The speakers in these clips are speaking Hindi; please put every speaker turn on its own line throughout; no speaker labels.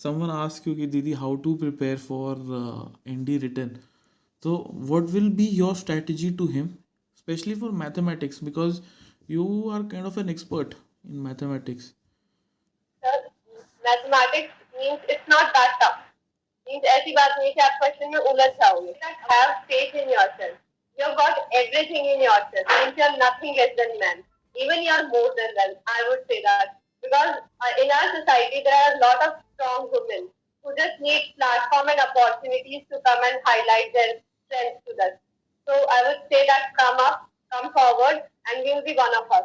समवन आस्क यू कि, दीदी how to prepare for N D written तो what will be your strategy to him specially for mathematics because you are kind of an expert in mathematics
mathematics because uh, in our society there are a lot of strong women who just need platform and opportunities to come and highlight their strengths to us. So I would say that come up, come forward, and you'll be one of us.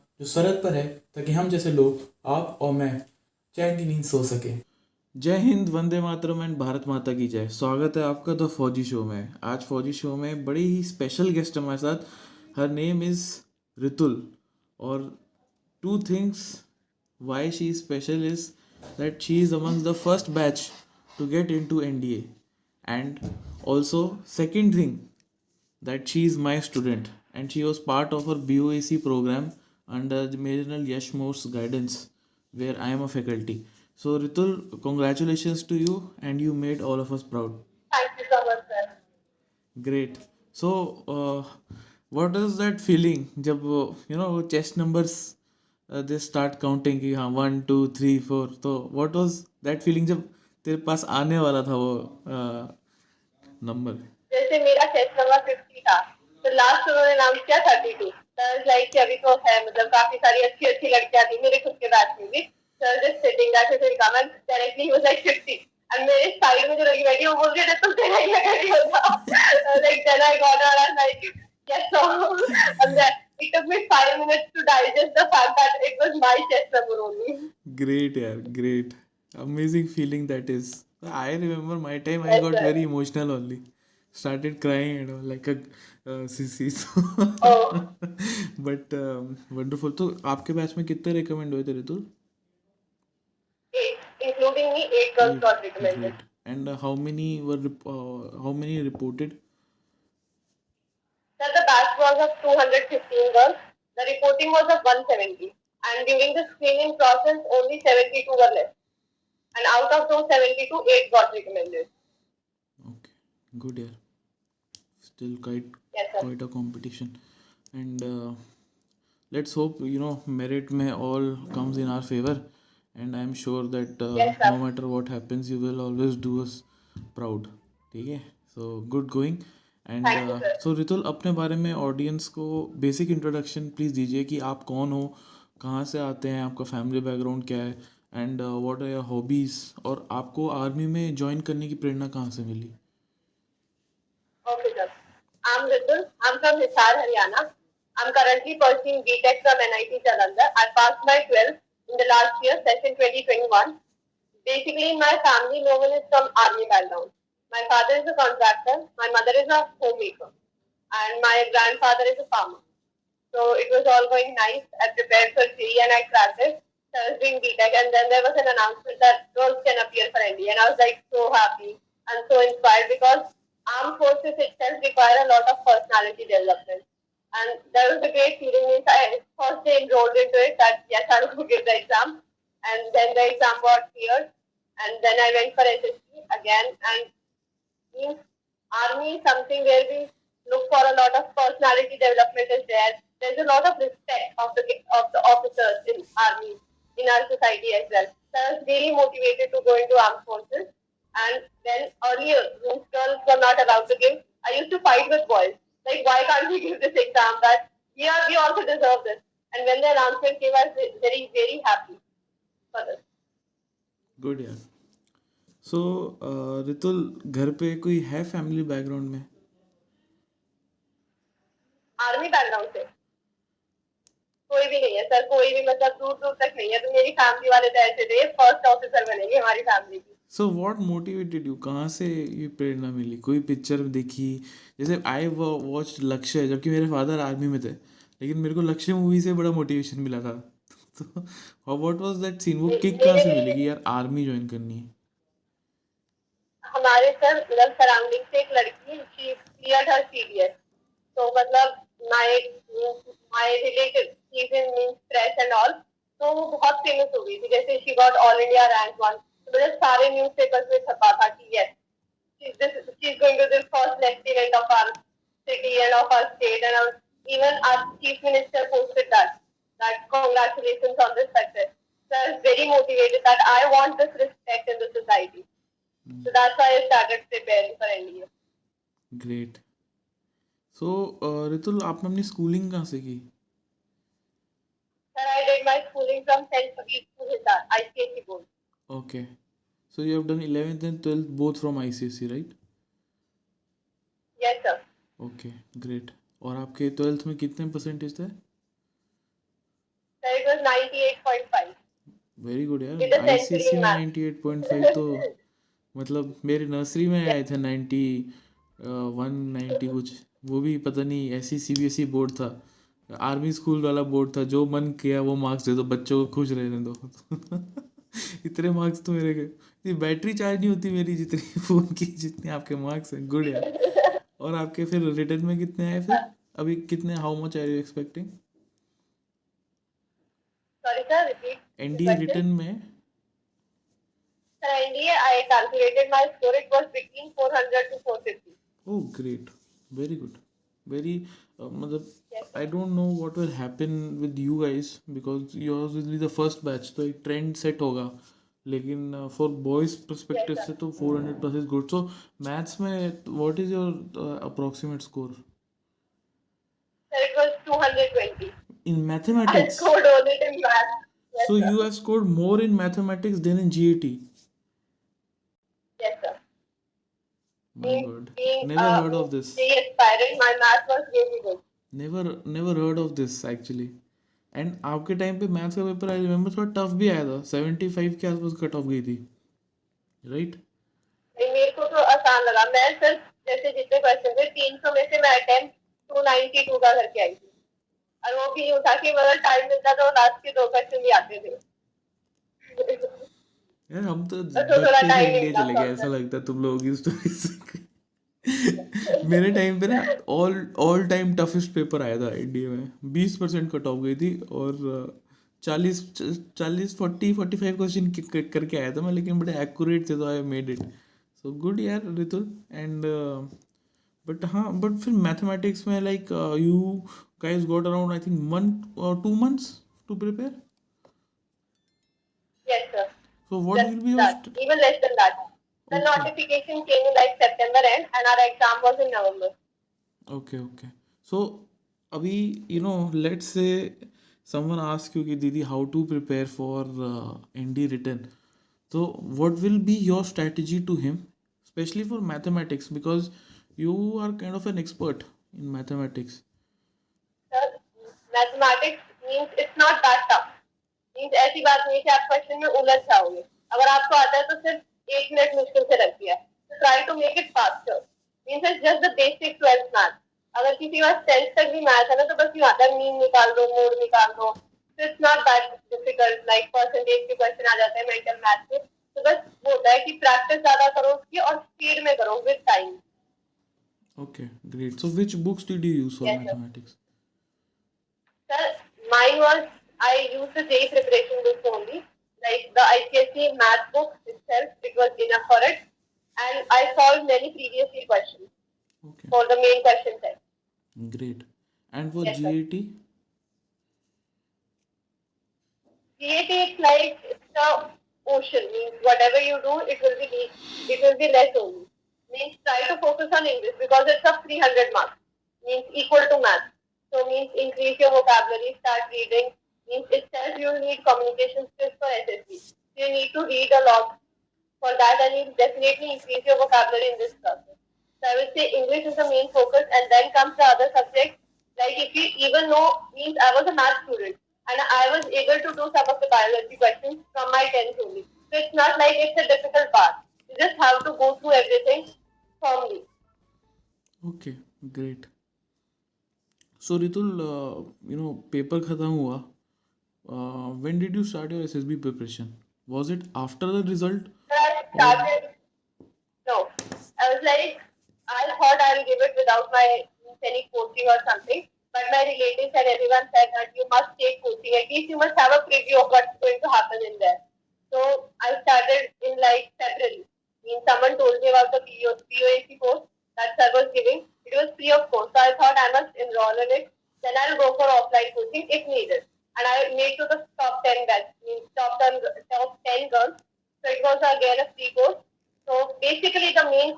जो सरहद पर है, ताकि हम जैसे लोग, आप और मैं चैन की नींद सो सकें। जय हिंद, वंदे मातरम एंड भारत माता की जय। स्वागत है आपका द फौजी शो में। आज फौजी शो में बड़ी ही स्पेशल गेस्ट हमारे साथ। हर नेम इज़ रितुल और two things why she special is that she is among the first batch to get into N D and also second thing that she is my student and she was part of our B O A C programme under the Major Yash Moore's guidance where I am a faculty. So Ritul, congratulations to you and you made all of us proud.
Thank you so much, sir.
Great. So, uh, what is that feeling जब you know chest numbers uh, they start counting कि हाँ one two three four तो what was that feeling जब तेरे पास आने वाला था वो नंबर
जैसे मेरा टेस्ट नंबर फिफ्टी था तो लास्ट उन्होंने नाम किया थर्टी टू लाइक अभी तो है मतलब काफ़ी सारी अच्छी अच्छी लड़कियाँ थी मेरे खुद के बैच में भी sir just sitting that is come and directly he was like 50 and मेरे साइड में जो लड़की बैठी वो बोल रही है तुम तेरा क्या कर रही हो like then I got I like yes so and then it took me 5 minutes to digest the fact that it was my chest number only
great यार great amazing feeling that is I remember my time I got very emotional only started crying and all like a uh, so
oh
but um, wonderful तो आपके बैच में कितने रिकमेंड हुए थे Ritul
eight, including me eight girls got recommended
Great. And uh, how many were rep- uh, how many reported?
Sir, the batch was of 215 girls. The reporting was of 170. And during the screening process, only 72 were left. And out of those 72, 8 got recommended.
Okay, good year. Still quite
Yes,
quite a competition, and uh, let's hope you know merit may all comes in our favor, and I'm sure that uh,
Yes,
no matter what happens, you will always do us proud. ठीक है? So good going.
And.
So Ritul अपने बारे में ऑडियंस को बेसिक इंट्रोडक्शन प्लीज़ दीजिए कि आप कौन हो कहाँ से आते हैं आपका फैमिली बैकग्राउंड क्या है and what are your hobbies और आपको आर्मी में ज्वाइन करने की प्रेरणा कहाँ से मिली.
I'm Ritul. I'm from Hisar, Haryana. I'm currently pursuing BTech from NIT Jalandhar. I passed my 12th in the last year, session 2021. Basically, my family, no one is from army background. My father is a contractor. My mother is a homemaker. And my grandfather is a farmer. So it was all going nice. I prepared for CE and I cracked it. I was doing BTech and then there was an announcement that girls can appear for ND and I was like so happy and so inspired because armed forces itself require a lot of personality development. And that was a great feeling. I first day enrolled into it that yes, I'll go give the exam. And then the exam got cleared. And then I went for SSC again. And army is something where we look for a lot of personality development is there. There's a lot of respect of the of the officers in army in our society as well. So I was really motivated to go into armed forces. And then earlier, when girls were not allowed to give, I used to fight with boys. Like, why can't we give this exam? That are, we also deserve this. And when the announcement came, I was very, very happy for this.
Good यार सो रितुल घर पे कोई है फैमिली बैकग्राउंड में
आर्मी बैकग्राउंड से कोई भी नहीं है सर कोई भी मतलब दूर दूर तक नहीं है तो मेरी फैमिली वाले तो ऐसे थे फ़र्स्ट ऑफिसर बनेंगे हमारी फैमिली की
सो व्हाट मोटिवेटेड यू कहाँ से ये प्रेरणा मिली? कोई पिक्चर देखी? जैसे आई वॉच लक्ष्य जबकि मेरे फादर आर्मी में थे, लेकिन मेरे को लक्ष्य मूवी से बड़ा मोटिवेशन मिला था। तो व्हाट वाज दैट सीन वो किक कहाँ से मिली कि यार आर्मी ज्वाइन करनी है?
हमारे सर मतलब सराउंडिंग से एक लड़की शी क्लियर हर सीडीएस तो मतलब my my relative she is in means press and all तो वो बहुत फ़ेमस हो गई थी, जैसे she got all India rank one मतलब सारे न्यूज़पेपर्स में छपा था कि yes she is going to this first lieutenant of our city and of our state and our, even our chief minister posted that that congratulations on this success. So I was very motivated that I want this respect in the society. So that's why I started preparing for NDA.
Great so Ritul आपने अपनी स्कूलिंग कहाँ से की
Sir, I did my schooling from St. Kabir to Hisar, ICSE board.
Okay so you have done 11th and 12th both from ICSE right
Yes, sir.
Okay great और आपके 12th में कितने परसेंटेज थे?
Sir, it was 98.5.
Very good यार. आईसीएसई
in
में
math.
98.5 तो मतलब मेरे नर्सरी में आए थे 90 वन नाइन्टी कुछ। वो भी पता नहीं ऐसी सीबीएसई बोर्ड था। आर्मी स्कूल वाला बोर्ड था। जो मन किया वो मार्क्स दे दो बच्चों को खुश रहने दो। इतने मार्क्स तो मेरे के बैटरी चार्ज नहीं होती मेरी जितनी फ़ोन की जितने आपके मार्क्स हैं गुड यार और आपके फिर रिटर्न में कितने आए फिर अभी कितने how
much are you
expecting.
NDA
written में
NDA, I calculated my score. It was between 400 to 450.
Oh, great. Very good. Very, uh, मतलब
Yes.
I don't know what will happen with you guys because yours will be the first batch तो एक trend set होगा लेकिन uh, for boys perspective
Yes,
से तो 400 plus is good so maths में what is your uh, approximate score
Sir, it was 220.
in
I
mathematics
scored only in math. Yes,
so
sir.
you have scored more in mathematics than in GAT
Yes, sir.
My
Being-
god
being,
never
uh,
heard of this.
Being aspirant, my math was really good.
Never never heard of this actually and आपके टाइम पे मैथ्स का पेपर आई रिमेम्बर थोड़ा टफ भी आया था. 75 के आसपास कट ऑफ़ गई थी. राइट
मेरे को तो आसान लगा. मैं सिर्फ़ जैसे जितने क्वेश्चन थे तीन सौ में से मैं अटेम्प्ट टू नाइनटी टू का करके आई थी. और वो भी यूँ था कि मतलब टाइम मिलता तो लास्ट के दो क्वेश्चन भी आते थे.
यार हम तो
तो थोड़ा
बच्चे से
time
चले गए ऐसा लगता है तुम लोगों की स्टोरी से मेरे टाइम पे ना all all time toughest paper आया था इंडिया में। बीस परसेंट कट ऑफ़ गई थी और चालीस चालीस फोर्टी फोर्टी फाइव क्वेश्चन करके आया था मैं लेकिन बड़े एक्यूरेट थे तो I made it so good यार रितुल एंड बट हाँ बट फिर मैथमेटिक्स में like you guys got around I think month और two months to prepare
yes sir.
So what
Just
will be
that,
your
even less than that. The
Okay.
notification came in like September end and our exam was in November
Okay, okay. So, Abhi, you know, let's say someone asks you, दीदी, how to prepare for uh, ND written. So, what will be your strategy to him, especially for mathematics, because you are kind of an expert in mathematics.
sir mathematics means it's not that tough means ऐसी बात नहीं है कि आप क्वेश्चन में उलझ जाओगे अगर आपको आता है तो सिर्फ़ एक मिनट मुश्किल से रख दिया। तो try to make it faster means it's just the basic twelfth math अगर किसी के पास टेंथ तक भी मैथ है ना तो बस यूँ आता है मीन निकाल दो मोड निकाल दो। तो it's not that difficult like percentage के क्वेश्चन आ जाते हैं मेंटल मैथ के। तो बस वो होता है कि प्रैक्टिस ज़्यादा करो उसकी और स्पीड में करो with time
Okay, great. So, which books did you use for
Yes, sir.
mathematics?
Sir, mine was I used the JEE preparation books only, like the ICSE math book itself. It was enough for it, and I solved many previous year questions
Okay,
for the main question set.
great. And for
Yes, sir.
GAT?
It's like it's the ocean. Means whatever you do, it will be it will be less only. Means try to focus on English because it's a 300 marks. Means equal to math. So means increase your vocabulary, start reading. Means it says you need communication skills for SSB. So you need to read a lot. For that, and you definitely increase your vocabulary in this process. So I would say English is the main focus, and then comes the other subjects. Like if you even know, means I was a math student, and I was able to do some of the biology questions from my 10th only. So it's not like it's a difficult part. You just have to go through everything firmly.
Okay great so Ritul you know paper ख़त्म हुआ uh, when did you start your SSB preparation? Was it after
the result? Started, no, I was like, I thought I'll give it without my any coaching or something. But my relatives and everyone said that you must take coaching. At least you must have a preview of what's going to happen in there. So I started in like February. I mean, someone told me about the PO, POAC course that sir was giving. It was free of course. So I thought I must enroll in it. Then I'll go for offline coaching if needed. And I made to the top 10 batch, means top 10, top 10 girls. So it was again a free course. So basically the main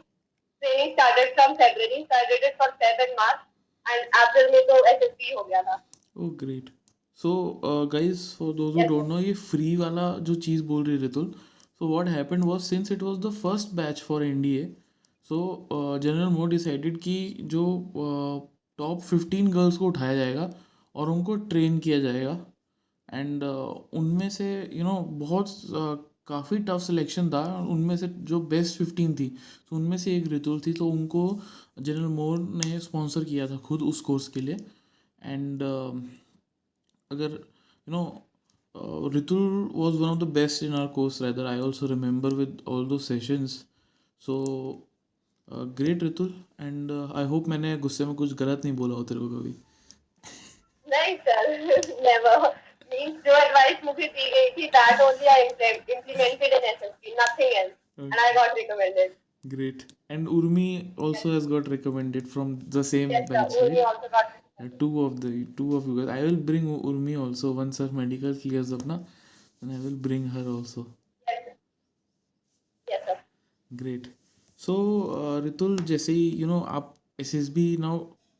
training started from February. So I did it for 7 March. And April में तो SSB हो गया था.
ओ great so guys for those who don't know ये फ्री वाला जो चीज़ बोल रही Ritul so what happened was since it was the first batch for NDA so general mode decided कि जो टॉप फिफ्टीन गर्ल्स को उठाया जाएगा और उनको ट्रेन किया जाएगा। एंड उनमें से यू नो बहुत uh, काफ़ी टफ सिलेक्शन था। उनमें से जो बेस्ट फिफ्टीन थी तो उनमें से एक रितुल थी तो उनको जनरल मोर ने स्पॉन्सर किया था खुद उस कोर्स के लिए। एंड अगर you know Ritul was one of the best in our course rather I also remember with all those sessions so great Ritul and I hope मैंने गुस्से में कुछ गलत नहीं बोला हो तेरे को कभी।
नहीं सर नेवर मींस जो एडवाइस मुझे दी गई थी that only I implemented in SSB nothing else and I got recommended
Great. And Urmi also yes. has got recommended from the same
yes sir
batch,
Uni
right?
also got
Uh, two of the two of you guys. I will bring Urmi also once her medical clears up, na. Then I will bring her also.
yes sir. yes sir
Great. So uh, Ritul जैसे ही you know आप S S B now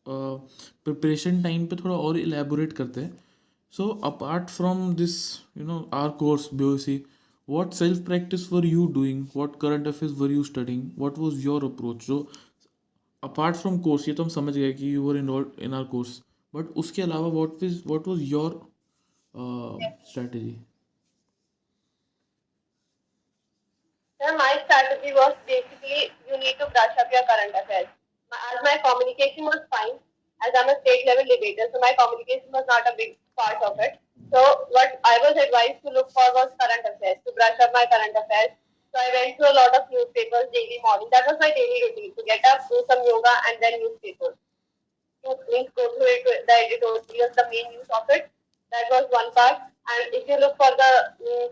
preparation time पे थोड़ा और इलेबोरेट करते हैं। So apart from this you know our course B O C what self practice were you doing what current affairs were you studying what was your approach जो अपार्ट फ्रॉम कोर्स ये तो हम समझ गए कि you were involve in our course but उसके अलावा what is what was your
strategy my strategy was basically you need to brush up your current affairs. As my communication was fine, as I'm a state level debater, so my communication was not a big part of it. So what I was advised to look for was current affairs, to brush up my current affairs. So I went through a lot of newspapers daily morning. That was my daily routine, to get up, do some yoga and then newspapers. To please go through it, the editorials, the main news of it. That was one part. And if you look for the mm,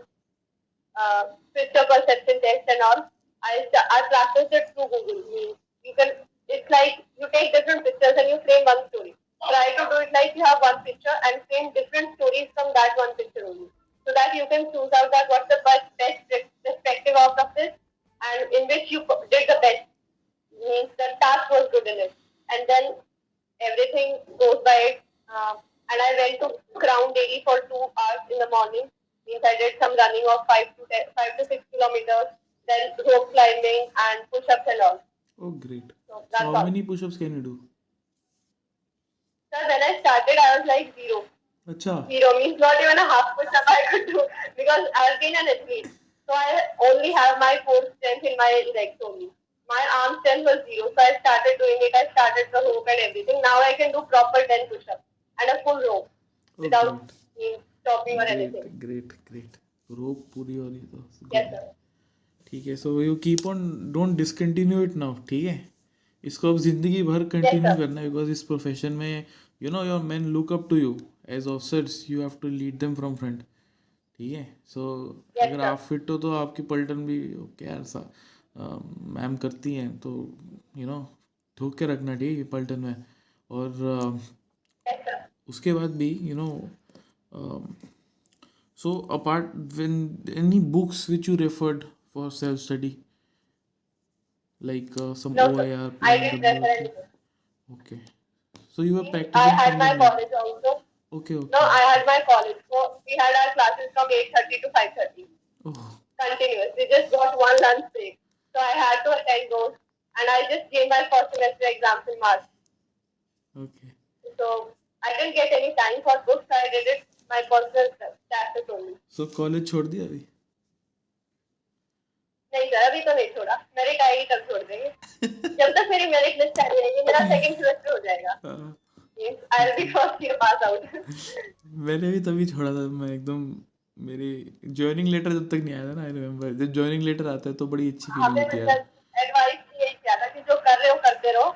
uh, picture perception test and all. I I practiced it through Google. You can it's like you take different pictures and you frame one story. Try to do it like you have one picture and frame different stories from that one picture only. So that you can choose out that what's the best, best perspective out of this and in which you did the best. Means the task was good in it. And then everything goes by it. Uh, and I went to ground daily for two hours in the morning. Means I did some running of five to ten, five to six kilometers, then rope climbing and push-ups and all.
Oh, great.
So that's
how
all.
many push-ups can you do?
Sir, when I started, I was like zero.
अच्छा
Zero means not even a half push-up I could do because I've been an athlete. So I only have my core strength in my legs only. My arm strength was zero. So I started doing it. I started the rope and everything. Now I can do proper 10 push-ups and a full rope
Oh,
without
great.
stopping or anything.
Great great rope पूरी हो रही तो
Yes, sir.
ठीक है so you keep on don't discontinue it now ठीक है इसको अब ज़िंदगी भर कंटिन्यू करना है बिकॉज़ इस प्रोफेशन में you know your man look up to you as officers you have to lead them from front ठीक है? सो अगर आप फिट हो तो आपकी पलटन भी ओके यार सा मैम करती हैं तो यू नो ठोक के रखना ठीक है पलटन में। और उसके बाद भी you know so apart when any books which you referred for self study, like uh, some
No.
OIR,
I didn't refer
PMWR. Okay. So you were
I had my college also.
Okay, okay.
No, I had my college. So we had our classes from 8.30 to 5.30.
Oh,
Continuous. We just got one lunch break. So I had to attend those. And I just gave my first semester exams in March.
okay.
So I didn't get any time for books. I did it my personal classes only.
So college छोड़ दिया अभी?
नहीं सर अभी तो नहीं छोड़ा। मेरिट आएगी तब छोड़ देंगे। जब तक मेरी मेरिट लिस्ट आ जाएगी मेरा सेकंड सेमेस्टर हो जाएगा।
हाँ,
I will be first year pass out
मैंने भी तभी छोड़ा था मैं एकदम मेरी ज्वाइनिंग लेटर जब तक नहीं आया था ना आई रिमेम्बर जब ज्वाइनिंग लेटर आता है तो बड़ी अच्छी फीलिंग होती है।
एडवाइस यही किया था कि जो कर रहे हो करते रहो।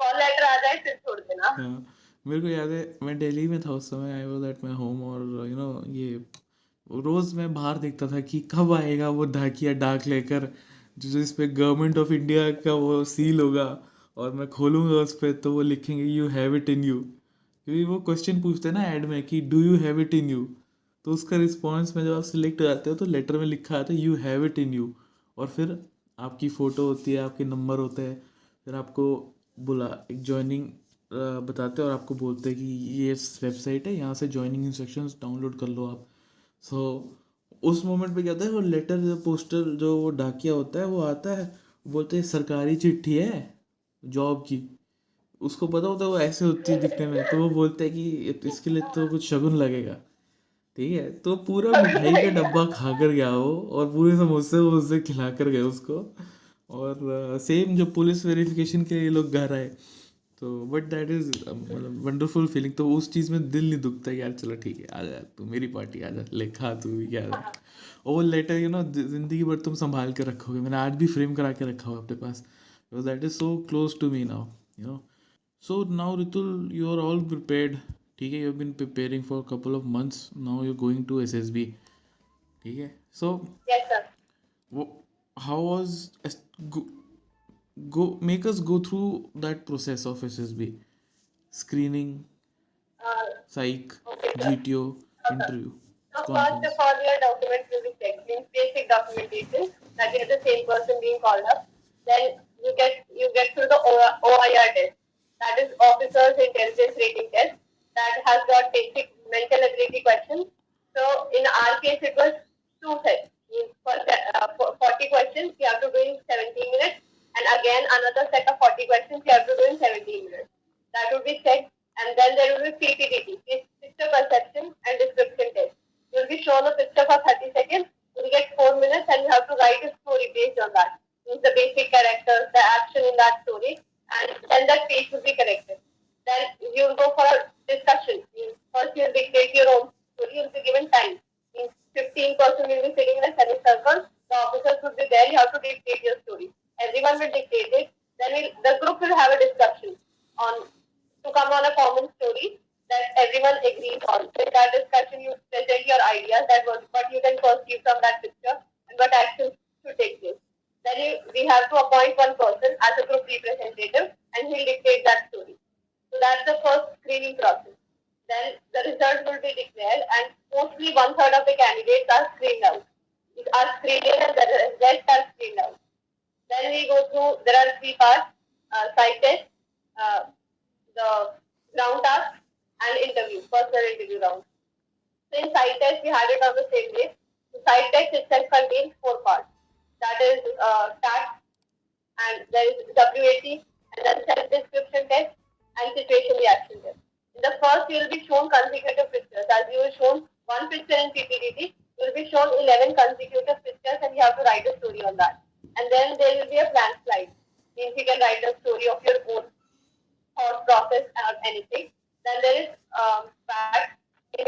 कॉल लेटर आ जाए फिर छोड़ देना।
हाँ मेरे को याद है मैं दिल्ली में था उस समय I was at my home और यू नो ये रोज़ मैं बाहर देखता था कि कब आएगा वो डाकिया डाक लेकर जो जिस पे गवर्नमेंट ऑफ़ इंडिया का वो सील होगा, और मैं खोलूँगा उस पर तो वो लिखेंगे you have it in you क्योंकि वो क्वेश्चन पूछते हैं ना ऐड में कि do you have it in you तो उसका रिस्पॉन्स में जब आप सिलेक्ट जाते हो तो लेटर में लिखा आता है you have it in you और फिर आपकी फ़ोटो होती है, आपके नंबर होते हैं, फिर आपको बुला, एक ज्वाइनिंग बताते हैं और आपको बोलते हैं कि, ये वेबसाइट है, यहाँ से ज्वाइनिंग इंस्ट्रक्शंस डाउनलोड कर लो आप. सो उस मोमेंट पे क्या होता है, वो लेटर जो पोस्टर जो वो डाकिया होता है, वो आता है बोलते हैं, सरकारी चिट्ठी है जॉब की. उसको पता होता है, वो ऐसे होती है दिखने में तो वो बोलते हैं कि, इसके लिए तो कुछ शगुन लगेगा। ठीक है तो पूरा मिठाई का डब्बा खा कर गया वो, और पूरे समोसे वो वोसे खिला कर गए उसको। और सेम जो पुलिस वेरिफिकेशन के लिए लोग घर आए। तो बट दैट इज़ मतलब वंडरफुल फीलिंग तो उस चीज़ में दिल नहीं दुखता यार चलो ठीक है आ जा तू मेरी पार्टी आ जा ले खा तू भी क्या और वो लेटर यू नो ज़िंदगी भर तुम संभाल के रखोगे। मैंने आज भी फ्रेम करा के रखा हुआ अपने पास। Because that is so close to me now you know so now Ritul you are all prepared ठीक है you have been preparing for couple of months now you going to S S B ठीक है?
So sir
how was go, make us go through that process of ssb screening psych gto interview
So first of all, your documents will be checked. Means basic documentation that you're the same person being called up. Then you get you get through the OIR test. That is Officers Intelligence Rating Test. That has got basic mental ability questions. So in our case, it was two sets. Means for, uh, for 40 questions, you have to do in 17 minutes. And again, another set of 40 questions, you have to do in 17 minutes. That will be checked. And then there will be PPDT, picture perception and description test. You will be shown a picture for 30 seconds. You will get 4 minutes and you have to write a story based on that. Means the basic characters, the action in that story, and then that page will be corrected. Then you will go for a discussion. Means First you will dictate your own story. You will be given time. Means 15 person will be sitting in a semicircle. The officers will be there. You have to dictate your story. Everyone will dictate it. Then we'll, the group will have a discussion on to come on a common story that everyone agrees on. So in that discussion, you present your ideas that what, what you can perceive from that picture and what actions should take place. Then you, we have to appoint one person as a group representative and he'll dictate that story. So that's the first screening process. Then the results will be declared and mostly one third of the candidates are screened out. Are screened in and the rest are screened out. Then we go through, there are three parts, uh, site test, uh, the ground task and interview, personal interview round. So in site test, we had it on the same day. The site test itself contains four parts. That is uh, task and there is WAT and then self-description test and situation reaction test. In the first, you will be shown consecutive pictures. As you were shown one picture in PPDT, you will be shown 11 consecutive pictures and you have to write a story on that. And then there will be a blank slide. Means you can write a story of your own thought process or anything. Then there is um, fact, in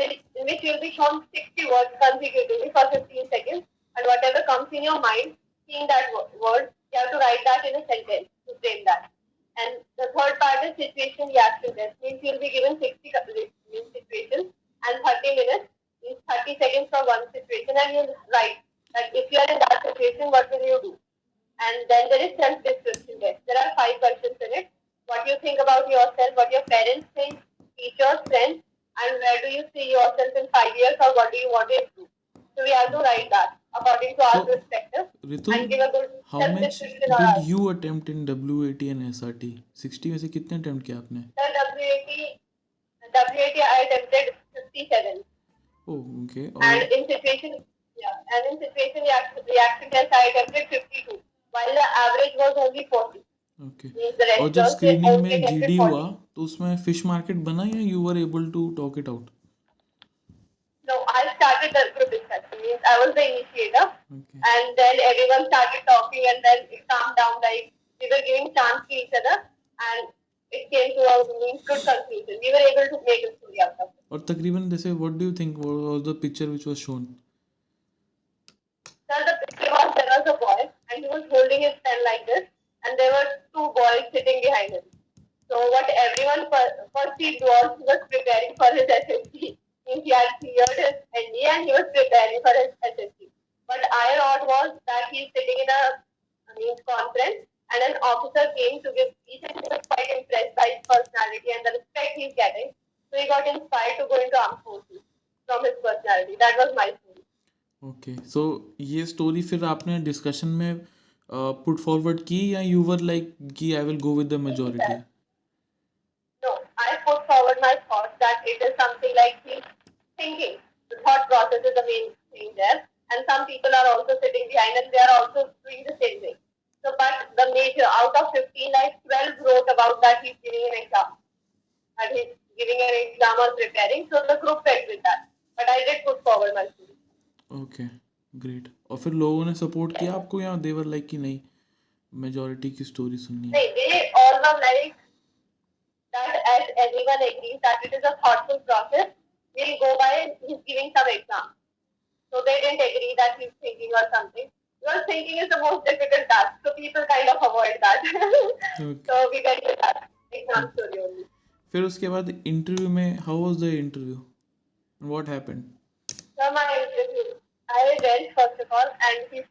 which, you will be shown 60 words consecutively for 15 seconds. And whatever comes in your mind, seeing that word, you have to write that in a sentence to frame that. And the third part is situation reaction test. Means you will be given 60 co- situations and 30 minutes, means 30 seconds for one situation, and you write that if you are in that situation, what will you do? And then there is self-description test. There are five questions in it. What you think about yourself, what your parents think, teachers, friends, and where do you see yourself in five years or what do you want to improve? So we have to write that according to our
So-
perspective
Ritu
and give a good
you attempt in W A T and S R T sixty में से कितने अटेम्प्ट किया आपने
the WAT, WAT I attempted 57
oh okay
and
और
in situation, yeah, and in situation reaction, reaction test I attempted 52 while the average was only 40. Okay rest
और जब स्क्रीनिंग में जीडी हुआ तो उसमें फ़िश मार्केट बना या you were able to talk it
out I started the group discussion. Means I was the initiator,
okay
and then everyone started talking, and then it calmed down. Like we were giving chance to each other, and it came to a means good conclusion. We were able to make a story out of it.
और तकरीबन जैसे what do you think was the picture which was shown
So the picture was there was a boy, and he was holding his pen like this, and there were two boys sitting behind him. So what everyone per- perceived was he was preparing for his SSC. Means he had cleared his ND and he was preparing for his SSC. But I thought was that he's sitting in a I mean, conference and an officer came to give speech and he was quite impressed by his personality and the respect he's getting. So he got inspired to go into armed forces from his personality. That was my story.
Okay so ये स्टोरी फिर आपने डिस्कशन में पुट फॉरवर्ड की या यू वर लाइक कि I will go with the majority
No, I put forward my thoughts that it is something like he's thinking. The thought process is the main thing there. And some people are also sitting behind and they are also doing the same thing. So, but the major, out of 15, like 12 wrote about that he's giving an exam. And he's giving an exam or preparing. So the group went with that. But I did put forward my story.
Okay great और फिर लोगों ने सपोर्ट किया आपको या देवर लाइक कि नहीं मेजॉरिटी की स्टोरी सुननी है
They, they all were like that as everyone agrees that it is a thoughtful process. We'll go by he's giving some exam. So they didn't agree that he's thinking or something. Because thinking is the most difficult task. So people kind of avoid that.
Okay.
so we went with that exam story only.
फिर उसके बाद इंटरव्यू में how was the interview what happened
So my interview, I went first of all and he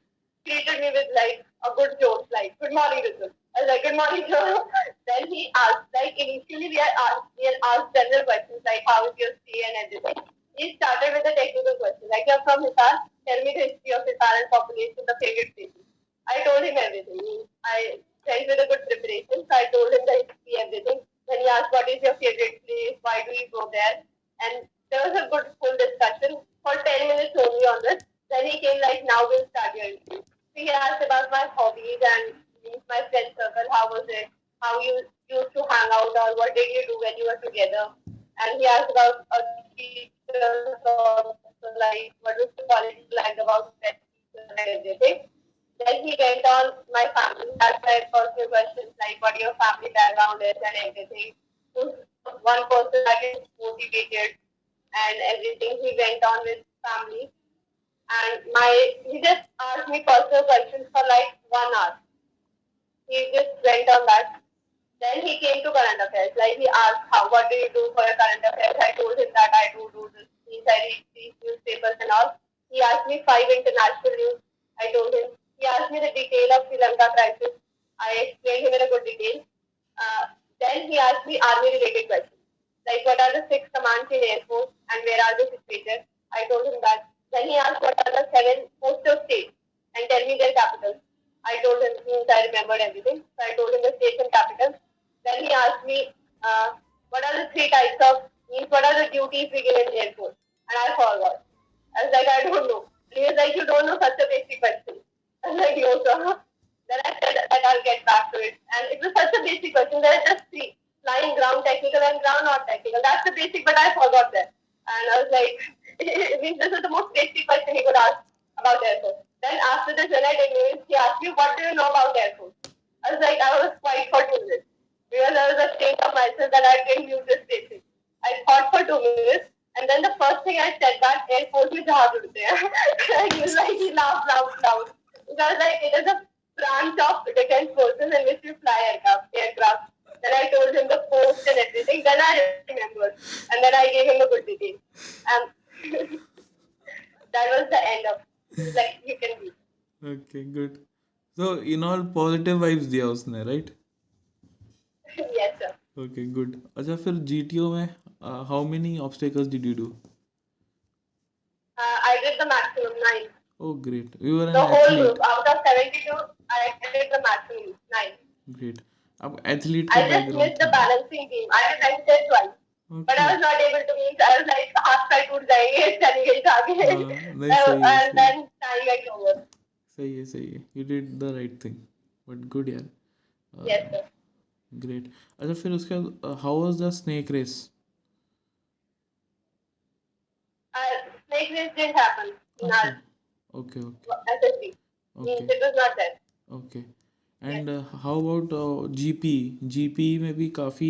treated me with like a good joke, like good morning, Ritu. I was like, good morning, sir. then he asked, like initially we had asked, we had asked general questions like how is your stay and everything. He started with a technical question, like you're from Hisar, tell me the history of Hisar and population, the favorite places. I told him everything. I went with a good preparation, so I told him the history, everything. Then he asked, what is your favorite place? Why do you go there? And there was a good full discussion for 10 minutes only on this. Then he came like, now we'll start your interview. So he asked about my hobbies and my friend circle, how was it? How you used to hang out or what did you do when you were together? And he asked about a teacher or like what was the college like about that teacher and everything. Then he went on my family, asked my personal questions like what your family background is and everything. Who's one person that is motivated and everything. He went on with family. And my he just asked me personal questions for like one hour. He just went on that. Then he came to current affairs. Like he asked, "How? What do you do for current affairs?" I told him that I do do this. I read these newspapers and all. He asked me five international news. I told him. He asked me the detail of Sri Lanka crisis. I explained him in a good detail. Uh, then he asked me army-related questions, like what are the six commands in Air Force and where are they situated. I told him that. Then he asked what are the seven postal states and tell me their capitals. I told him since I remembered everything. So I told him the states and capitals. Then he asked me uh, what are the three types of means what are the duties we give in Air Force. And I forgot. I was like, I don't know. And he was like, you don't know such a basic question. I was like, no, sir. Then I said that I'll get back to it. And it was such a basic question. There are just three. Flying, ground technical, and ground not technical. That's the basic, but I forgot that. And I was like, means this is the most basic question he could ask about Air Force. Then after this, when I did nails, he asked me, what do you know about air force? I was like, I was quite for two minutes. Because I was ashamed of myself that I didn't use this basic. I thought for two minutes. And then the first thing I said that air force is how to do And he was like, he laughed loud, loud. Because I was like, it is a branch of defense forces in which you fly aircraft, aircraft. Then I told him the post and everything. Then I remembered. And then I gave him a good detail. And that was the end of
okay good so in all positive vibes दिया उसने राइट
यस
ओके गुड अच्छा फिर जीटीओ में how many obstacles did you
do I did the maximum nine
oh great you are
the whole group out of 72 I did the maximum nine
great अब athlete
I just missed the balancing beam I did I twice But I was not able to meet. I was like, हाथ पैर टूट जाएँगे चली गई आगे
हाँ, है,
and then time went over.
सही है सही है you did the right thing but good यार
Yes, sir.
ग्रेट अच्छा फिर उसके बाद how was the snake race
Uh, snake race didn't happen in our
okay okay
SSB.
Okay
it was not there.
Okay and how about GP GP में भी काफ़ी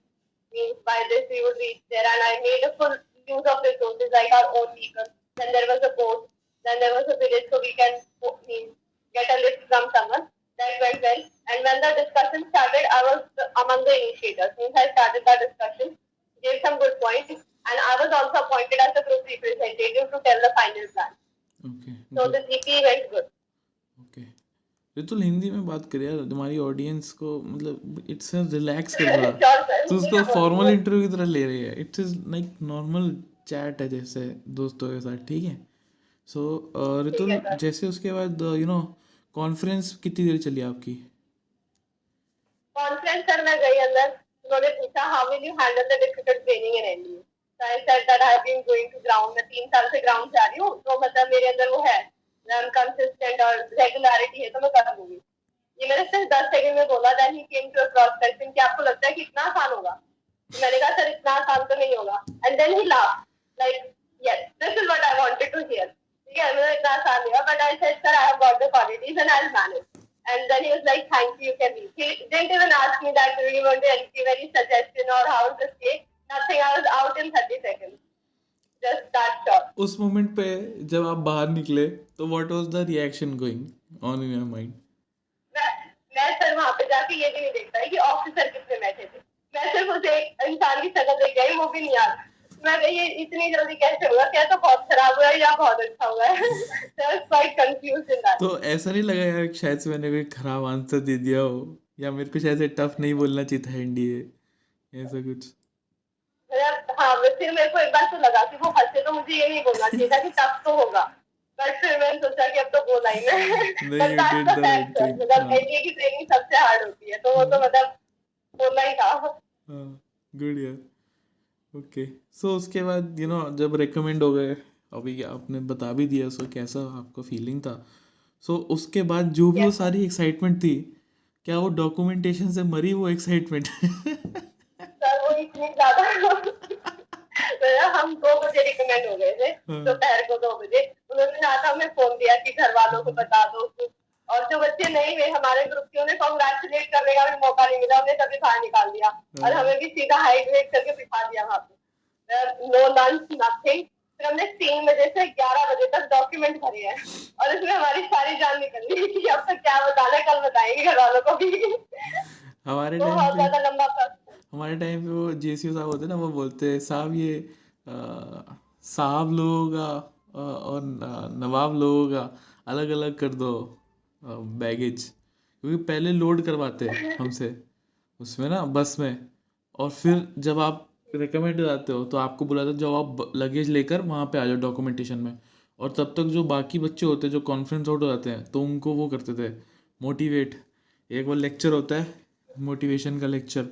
by this we would reach there, and I made a full use of resources like our own vehicle. Then there was a boat. Then there was a village, so we can get a lift from someone. That went well. And when the discussion started, I was among the initiators. Means I started the discussion, gave some good points, and I was also appointed as a group representative to tell the final plan.
Okay
So the GP went good.
Ritul Hindi में बात कर यार तुम्हारी ऑडियंस को मतलब इट्स रिलैक्स कर रहा। तो उसको फॉर्मल इंटरव्यू की तरह ले रही है। It's is like normal chat है जैसे दोस्तों के साथ ठीक है? सो रितुल
है, sir.
जैसे उसके बाद यू नो कॉन्फ्रेंस कितनी देर चली आपकी?
कॉन्फ्रेंस सर मैं गई अंदर। उन्होंने पूछा how will you handle the difficult training in NDA so I said that I have been going to ground मैं तीन साल से ग्राउंड जा रही हूँ तो मतलब मेरे अंदर वो है। कंसिस्टेंट और रेगुलरिटी है तो मैं कर दूँगी ये मैंने सिर्फ़ दस सेकंड में बोला then he came to cross question कि आपको लगता है कि इतना आसान होगा तो मैंने कहा सर इतना आसान तो नहीं होगा and then he laugh like yes this is what I wanted to hear ठीक है मैंने इतना आसान नहीं but I said sir I have got the qualities and I will manage And then he was like, thank you, you can leave. He didn't even ask me that, do you want to give any suggestion or how is the cake? Nothing. I was out in 30 seconds. Just that short.
उस मोमेंट पे जब आप बाहर निकले तो what was the reaction going on in your mind
मैं मैं सर वहाँ पे जाके ये भी नहीं देखता कि ऑफिसर कितने बैठे थे। मैं सिर्फ़ उसे इंसान की शक्ल देख गई वो भी नहीं याद। मैं ये इतनी जल्दी कैसे हुआ? क्या तो बहुत खराब हुआ या बहुत अच्छा हुआ है.
तो ऐसा नहीं लगा यार शायद से मैंने कोई खराब आंसर दे दिया हो या मेरे को शायद से टफ नहीं बोलना चाहिए था एनडीए ऐसा कुछ।
हाँ फिर मेरे को एक बार तो लगा कि वो हंसे तो मुझे ये नहीं बोलना चाहिए था कि टफ तो होगा। बट फिर मैंने सोचा कि अब तो बोला ही मैं
नहीं.
मतलब
हाँ.
एनडीए की ट्रेनिंग सबसे हार्ड होती है तो वो तो मतलब बोलना ही था।
गुड यार। ओके सो उसके बाद यू नो जब रिकमेंड हो गए अभी आपने बता भी दिया सो कैसा आपका फीलिंग था? सो उसके बाद जो भी वो सारी एक्साइटमेंट थी क्या वो डॉक्यूमेंटेशन से मरी वो एक्साइटमेंट
इतनी ज़्यादा। मतलब हम दो बजे रिकमेंड हो गए थे
हाँ।
दोपहर को दो बजे। उन्होंने रात हमें फ़ोन दिया कि घर वालों को बता दो और जो बच्चे नहीं हुए हमारे ग्रुप के उन्हें कॉन्ग्रेचुलेट करने का भी मौका नहीं मिला उन्हें तभी बाहर निकाल दिया। और हमें भी सीधा हाइड्रेट करके बिठा दिया वहाँ पे। नो लंच नथिंग फिर हमने तीन बजे से ग्यारह बजे तक डॉक्यूमेंट भरे हैं। और इसमें हमारी सारी जान निकल गई कि अब तक क्या बताना है, कल बताएँगे घर वालों को भी।
हमारे
बहुत ज़्यादा लंबा
हमारे टाइम पे वो जेसीओ साहब होते ना, वो बोलते, साहब ये साहब लोगों का और नवाब लोगों का अलग अलग कर दो बैगेज क्योंकि पहले लोड करवाते हैं हमसे, उसमें ना बस में। और फिर जब आप रिकमेंड जाते हो तो आपको बुलाते जब आप लगेज लेकर वहाँ पे आ जाओ डॉक्यूमेंटेशन में। और तब तक जो बाकी बच्चे होते हैं, जो कॉन्फ्रेंस आउट हो जाते हैं तो उनको वो करते थे मोटिवेट एक वो लेक्चर होता है मोटिवेशन का लेक्चर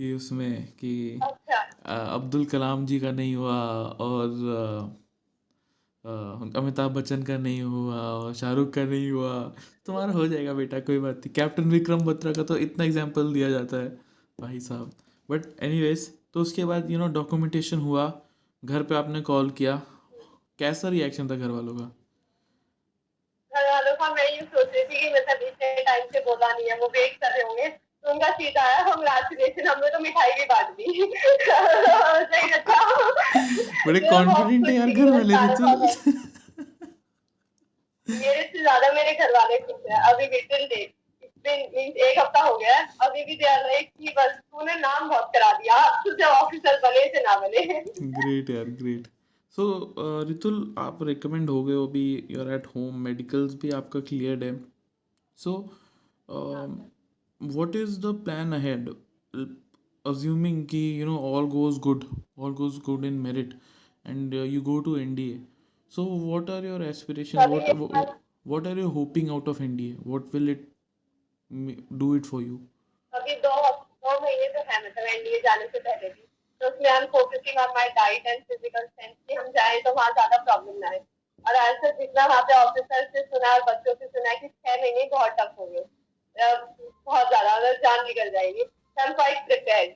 कि उसमें कि
अच्छा।
अब्दुल कलाम जी का नहीं हुआ और अमिताभ बच्चन का नहीं हुआ और शाहरुख का नहीं हुआ। तुम्हारा हो जाएगा बेटा कोई बात नहीं। कैप्टन विक्रम बत्रा का तो इतना एग्ज़ाम्पल दिया जाता है भाई साहब। बट एनीवेज तो उसके बाद यू नो डॉक्यूमेंटेशन हुआ। घर पे आपने कॉल किया। कैसा रिएक्शन था घर वालों का?
घर वालों का मैं ये सोच रही थी कि मतलब इतने टाइम से बोला नहीं है वो वेट कर रहे होंगे। तो उनका सीधा आया कंग्रेचुलेशन हमने तो मिठाई भी बांट दी सही अच्छा
बड़े कॉन्फिडेंट है यार घर वाले रितुल
मेरे से ज़्यादा मेरे घर वाले खुश हैं। अभी डेट मीन्स एक हफ़्ता हो गया अभी भी दे आर लाइक कि बस तूने नाम बहुत करा दिया। अब तुझे ऑफिसर बने से ना बने।
ग्रेट यार ग्रेट सो रितुल आप रिकमेंड हो गए हो अभी you are at home medicals भी आपका क्लियर्ड है। So what is the plan ahead assuming कि you know all goes good all goes good in merit and uh, you go to NDA so what are your aspirations
Sorry,
what,
it's
what
not-
what are you hoping out of NDA what will it m- do it for you
अभी दो दो महीने तो है मतलब एनडीए जाने से पहले भी तो उसमें हम focusing on my diet and physical sense कि हम जाए तो वहाँ ज़्यादा प्रॉब्लम ना आए और आंसर जितना वहाँ पे ऑफिसर से सुना और बच्चों से सुना है कि छह महीने बहुत टफ होंगे अ, बहुत ज़्यादा अगर जान निकल जाएगी। आई एम क्वाइट प्रिपेयर्ड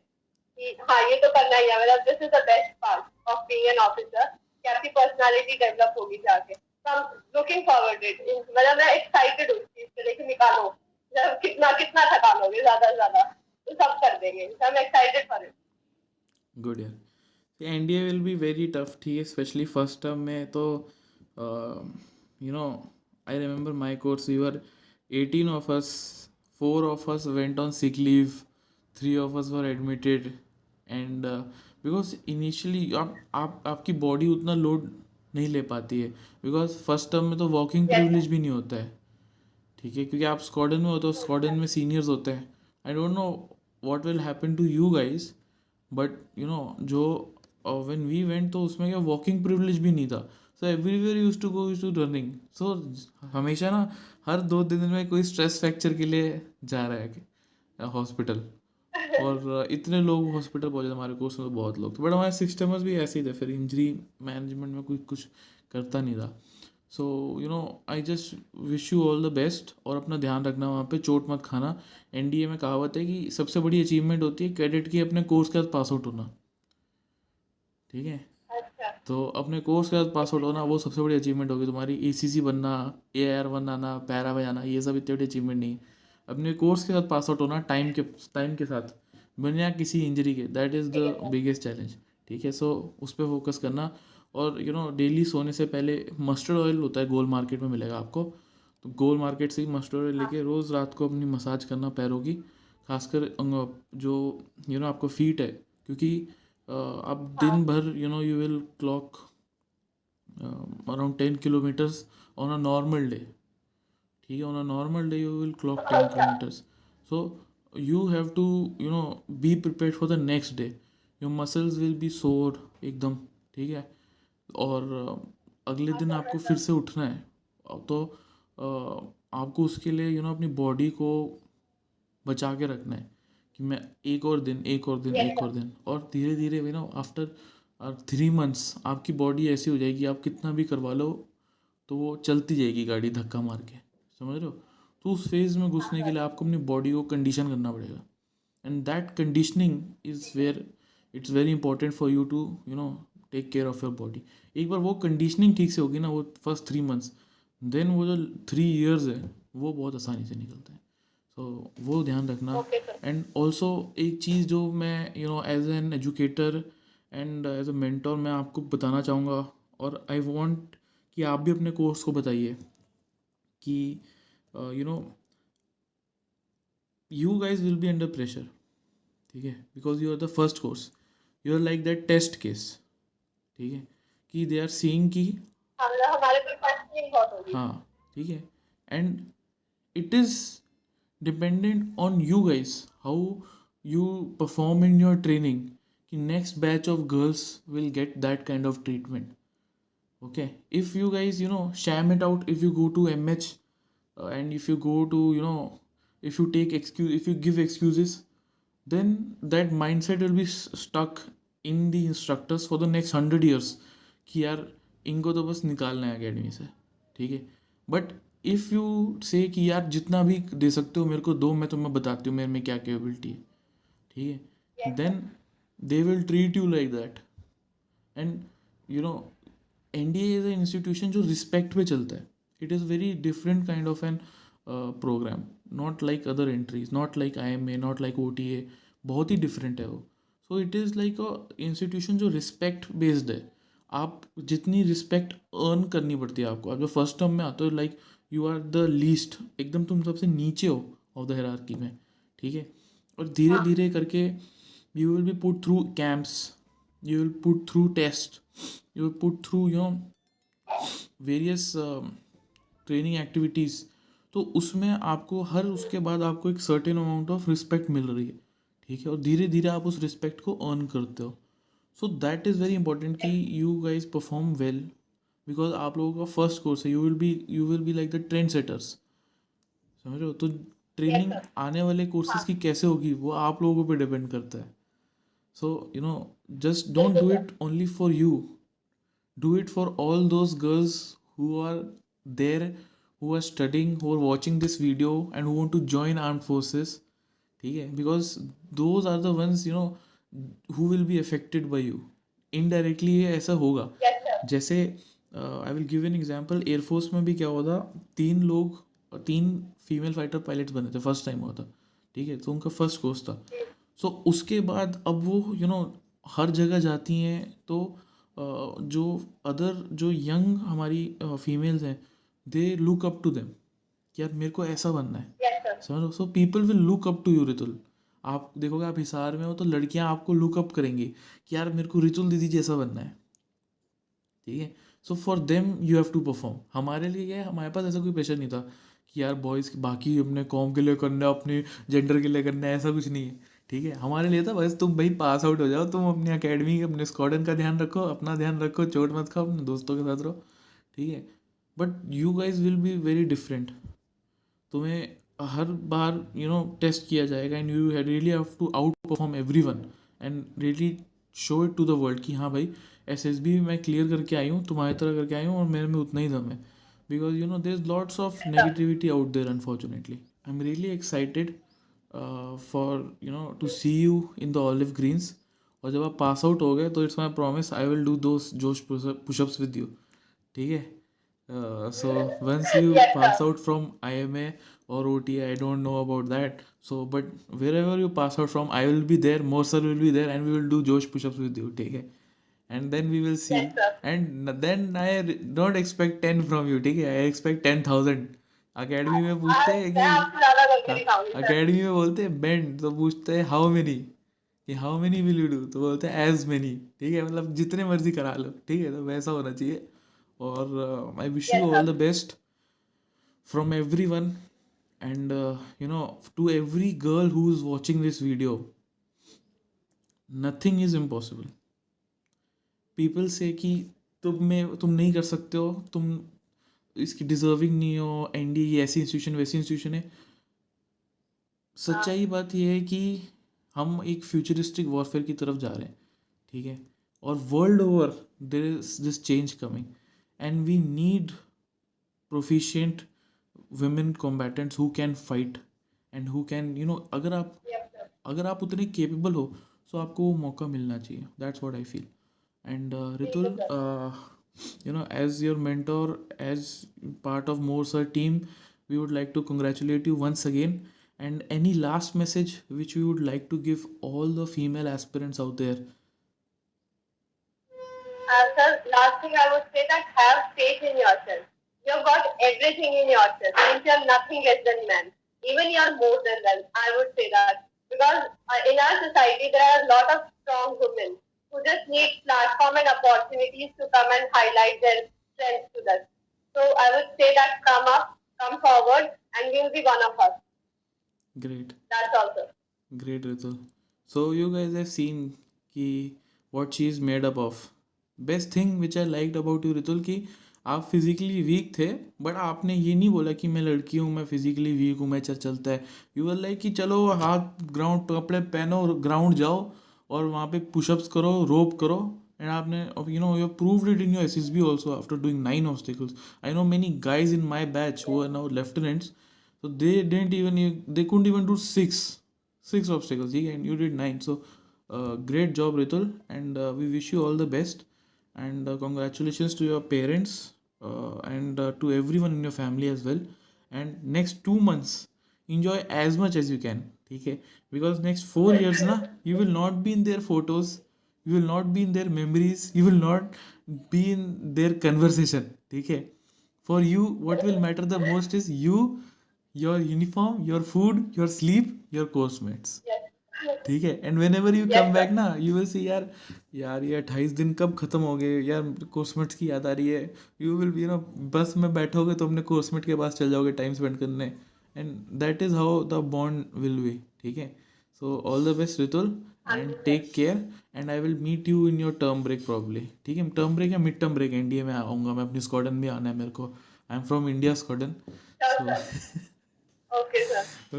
कि हाँ ये तो करना ही है मतलब this is the best part of being an officer कि आपकी पर्सनालिटी डेवलप होगी जाके। तो आई लुकिंग फॉरवर्ड इट मतलब मैं एक्साइटेड हूँ चीज़ के लिए निकालो। जब कितना कितना थका लोगे ज़्यादा से ज़्यादा। तो सब कर देंगे। I am excited for it
good यार NDA will be very tough ठीक है? स्पेशली फ़र्स्ट टर्म में तो you know I remember my course we were eighteen of us four of us went on sick leave three of us were admitted and because initially आप आप आपकी बॉडी उतना लोड नहीं ले पाती है बिकॉज़ फ़र्स्ट टर्म में तो वॉकिंग प्रिविलेज भी नहीं होता है ठीक है? क्योंकि आप स्क्वाडन में होते हो स्क्वाडन में सीनियर्स होते हैं। I don't know what will happen to you guys but you know जो व्हेन वी वेंट तो उसमें क्या वॉकिंग प्रिविलेज भी नहीं था। So everywhere use to go use to running so हमेशा ना हर दो दिन में कोई स्ट्रेस फ्रैक्चर के लिए जा रहा है हॉस्पिटल और इतने लोग हॉस्पिटल पहुँचे थे हमारे कोर्स में तो बहुत लोग थे बट हमारे सिस्टमर्स भी ऐसे ही थे फिर इंजरी मैनेजमेंट में कोई कुछ करता नहीं था. So you know I just wish you all the best और अपना ध्यान रखना वहाँ पे चोट मत खाना. एनडीए में कहावत है कि सबसे बड़ी अचीवमेंट होती है कैडेट की अपने कोर्स के साथ पास आउट होना. ठीक है?
अच्छा।
तो अपने कोर्स के साथ पास आउट होना वो सबसे बड़ी अचीवमेंट होगी तुम्हारी एसीसी बनना ए आई आर वन आना पैरा में आना ये सब इतनी बड़ी अचीवमेंट नहीं। है अपने कोर्स के साथ पास आउट होना टाइम के टाइम के साथ। बिना किसी इंजरी के that is the biggest challenge ठीक है? सो उस पर फोकस करना। और यू नो डेली सोने से पहले मस्टर्ड ऑयल होता है गोल मार्केट में मिलेगा आपको। तो गोल मार्केट से ही मस्टर्ड ऑयल लेके रोज़ रात को अपनी मसाज करना पैरों की खासकर जो यू नो आपको फीट है। क्योंकि आप दिन भर you know you will clock around ten kilometres on a normal day ठीक है on a normal day you will clock ten kilometres so you have to you know be prepare for the next day your muscles will be sore एकदम ठीक है? और अ, अगले दिन आपको फिर से उठना है। अब तो अ, आपको उसके लिए यू नो अपनी बॉडी को बचा के रखना है। कि मैं एक और दिन एक और दिन एक और दिन। और धीरे धीरे you know after three months आपकी बॉडी ऐसी हो जाएगी आप कितना भी करवा लो तो वो चलती जाएगी गाड़ी धक्का मार के। समझ रहे हो? तो उस फ़ेज़ में घुसने के लिए आपको अपनी बॉडी को कंडीशन करना पड़ेगा। And that conditioning is where it's very important for you to you know take care of your body एक बार वो कंडीशनिंग ठीक से होगी ना वो फ़र्स्ट थ्री मंथ्स देन वो जो थ्री ईयर्स है वो बहुत आसानी से निकलते हैं। सो वो ध्यान रखना। एंड ऑल्सो एक चीज़ जो मैं you know as an educator and as a mentor मैं आपको बताना चाहूँगा और आई वॉन्ट कि आप भी अपने कोर्स को बताइए कि you know you guys will be under pressure ठीक है? Because you are the first course you are like that test case ठीक है? कि दे आर सीइंग कि हाँ ठीक है? And it is dependent on you guys how you perform in your training कि next batch of girls will get that kind of treatment okay if you guys you know sham it out if you go to mh uh, and if you go to you know if you take excuse if you give excuses then that mindset will be s- stuck in the instructors for the next hundred years कि यार इनको तो बस निकालना है अकेडमी से ठीक है बट इफ़ यू से कि यार जितना भी दे सकते हो मेरे को दो मैं तुम्हें बताती हूँ मेरे में क्या कैपेबिलिटी है। ठीक है? Then they will treat you like that and you know N D is a institution जो रिस्पेक्ट पे चलता है। It is very different kind of an programme not like other entries not like I M A not like O T A बहुत ही डिफरेंट है वो। So it is like a institution जो रिस्पेक्ट बेस्ड है। आप जितनी रिस्पेक्ट अर्न करनी पड़ती है आपको। आप जो फ़र्स्ट टर्म में आते हो like you are the least एकदम तुम सबसे नीचे हो ऑफ़ द हायरार्की में ठीक है? और धीरे धीरे करके you will be put through camps you will put through test. You will put through you know various training activities तो उसमें आपको हर उसके बाद आपको एक सर्टेन अमाउंट ऑफ़ रिस्पेक्ट मिल रही है ठीक है? और धीरे धीरे आप उस रिस्पेक्ट को अर्न करते हो। So that is very important कि you guys perform well because आप लोगों का फ़र्स्ट कोर्स है you will be you will be like the trend setters समझ रहे हो? तो ट्रेनिंग आने वाले कोर्सेज की कैसे होगी वो आप लोगों पे डिपेंड करता है। So you know just don't do it only for you do it for all those girls who are there who are studying who are watching this video and who want to join arm forces ठीक है? Because those are the ones you know who will be affected by you indirectly ऐसा होगा।
Yes,
जैसे I will give an example air force में भी क्या हुआ था? तीन लोग तीन फीमेल फाइटर पायलट्स बने थे फ़र्स्ट टाइम हुआ था। ठीक है? तो उनका फ़र्स्ट कोर्स था। सो so, उसके बाद अब वो यू you नो know, हर जगह जाती हैं तो अ, जो अदर जो यंग हमारी फीमेल्स हैं they look up to them कि यार मेरे को ऐसा बनना है।
Yes, sir.
समझ? So people will look up to you Ritul आप देखोगे आप हिसार में हो तो लड़कियाँ आपको लुक अप करेंगी। कि यार मेरे को रितुल दीदी जैसा बनना है। ठीक है? So for them you have to perform हमारे लिए क्या है, हमारे पास ऐसा कोई प्रेशर नहीं था कि यार बॉयज़ बाकी अपने कॉम के लिए करना, अपने जेंडर के लिए करना, ऐसा कुछ नहीं है। ठीक है? हमारे लिए था, बस तुम भाई पास आउट हो जाओ, तुम अपनी अकेडमी अपने स्क्वाडन का ध्यान रखो, अपना ध्यान रखो, चोट मत खाओ, अपने दोस्तों के साथ रहो। ठीक है? But you guys will be very different तुम्हें हर बार यू नो टेस्ट किया जाएगा and you really have to out perform every one and really show it to the world कि हाँ भाई एस एस बी मैं क्लियर करके आई हूँ तुम्हारी तरह करके आई हूँ और मेरे में उतना ही दम है because you know there is lots of negativity out there unfortunately I am really excited for you know to see you in the olive greens और जब आप पास आउट हो गए तो it's my promise I will do दो जोश पुशअप्स विद यू ठीक है so once you
Yes, sir.
pass out from IMA or OTA, I don't know about that. So, but wherever you pass out from, I will be there. Morsar will be there, and we will do Josh push-ups with you. Take it, and then we will see and then I don't expect ten from you ठीक है? I expect ten thousand academy में पूछते हैं कि अकेडमी हाँ, में बोलते हैं बेंड तो पूछते हैं हाउ मेनी कि how many will you do तो बोलते हैं एज मेनी ठीक है? मतलब जितने मर्ज़ी करा लो ठीक है? तो वैसा होना चाहिए। और I wish you all the best from every one and you know to every girl who is watching this video nothing is impossible people say कि तुम में तुम नहीं कर सकते हो तुम इसकी डिजर्विंग नहीं हो एन डी ये ऐसी इंस्टीट्यूशन वैसी इंस्टीट्यूशन है। सच्चाई बात यह है कि हम एक फ्यूचरिस्टिक वॉरफेयर की तरफ़ जा रहे हैं ठीक है? और world over there is this change coming and we need proficient women combatants who can fight and who can you know अगर आप अगर आप उतने केपेबल हो तो आपको वो मौका मिलना चाहिए। That's what I feel and uh, ritul uh, you know as your mentor as part of morsa team we would like to congratulate you once again. And any last message which we would like to give all the female aspirants out there?
Uh, sir last thing i would say that have faith in yourself. You've got everything in yourself. You're nothing less than men even you're more than them. I would say that. Because uh, in our society there are a lot of strong women. Who just need platform and opportunities to come and highlight their strengths to us. So I would say that come up, come forward, and you'll be one of us.
great
That's all, sir.
Great, Ritul. So you guys have seen कि what she is made up of. Best thing which I liked about you, Ritul, कि आप फिजिकली वीक थे बट आपने ये नहीं बोला कि मैं लड़की हूँ मैं फिजिकली वीक हूँ मैं चल चलता है यू आर लाइक कि चलो हाथ ग्राउंड कपड़े पहनो ग्राउंड जाओ और वहाँ पे पुशअप्स करो रोप करो एंड आपने you know you proved it in your S S B also after doing nine obstacles I know many guys in my batch who are now lieutenants so they didn't even they couldn't even do six six obstacles okay? and you did nine so uh, great job ritul and uh, we wish you all the best and uh, congratulations to your parents uh, and uh, to everyone in your family as well and next two months enjoy as much as you can ठीक है? बिकॉज़ नेक्स्ट फोर ईयर्स ना you will not be in their photos you will not be in their memories you will not be in their conversation ठीक है? For you what will matter the most is you your uniform your food your sleep your
coursemates
ठीक है? And
whenever
you
come
back ना यू विल सी यार यार ये अट्ठाईस दिन कब खत्म हो गए? यार कोर्समेट्स की याद आ रही है। You will be no bus में बैठोगे तो अपने कोर्समेट के पास चल जाओगे टाइम स्पेंड करने। And that is how the bond will be ठीक है? So all the best Ritul and take care and I will meet you in your term break probably ठीक है? टर्म ब्रेक या मिड टर्म ब्रेक एनडीए में आऊँगा मैं अपनी स्कॉटन भी आना है मेरे को। I am from India
squadron so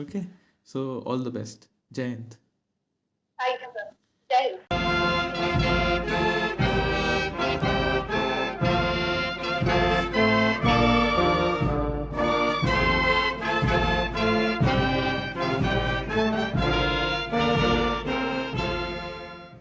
okay so
all the best Jai Hind Jai Hind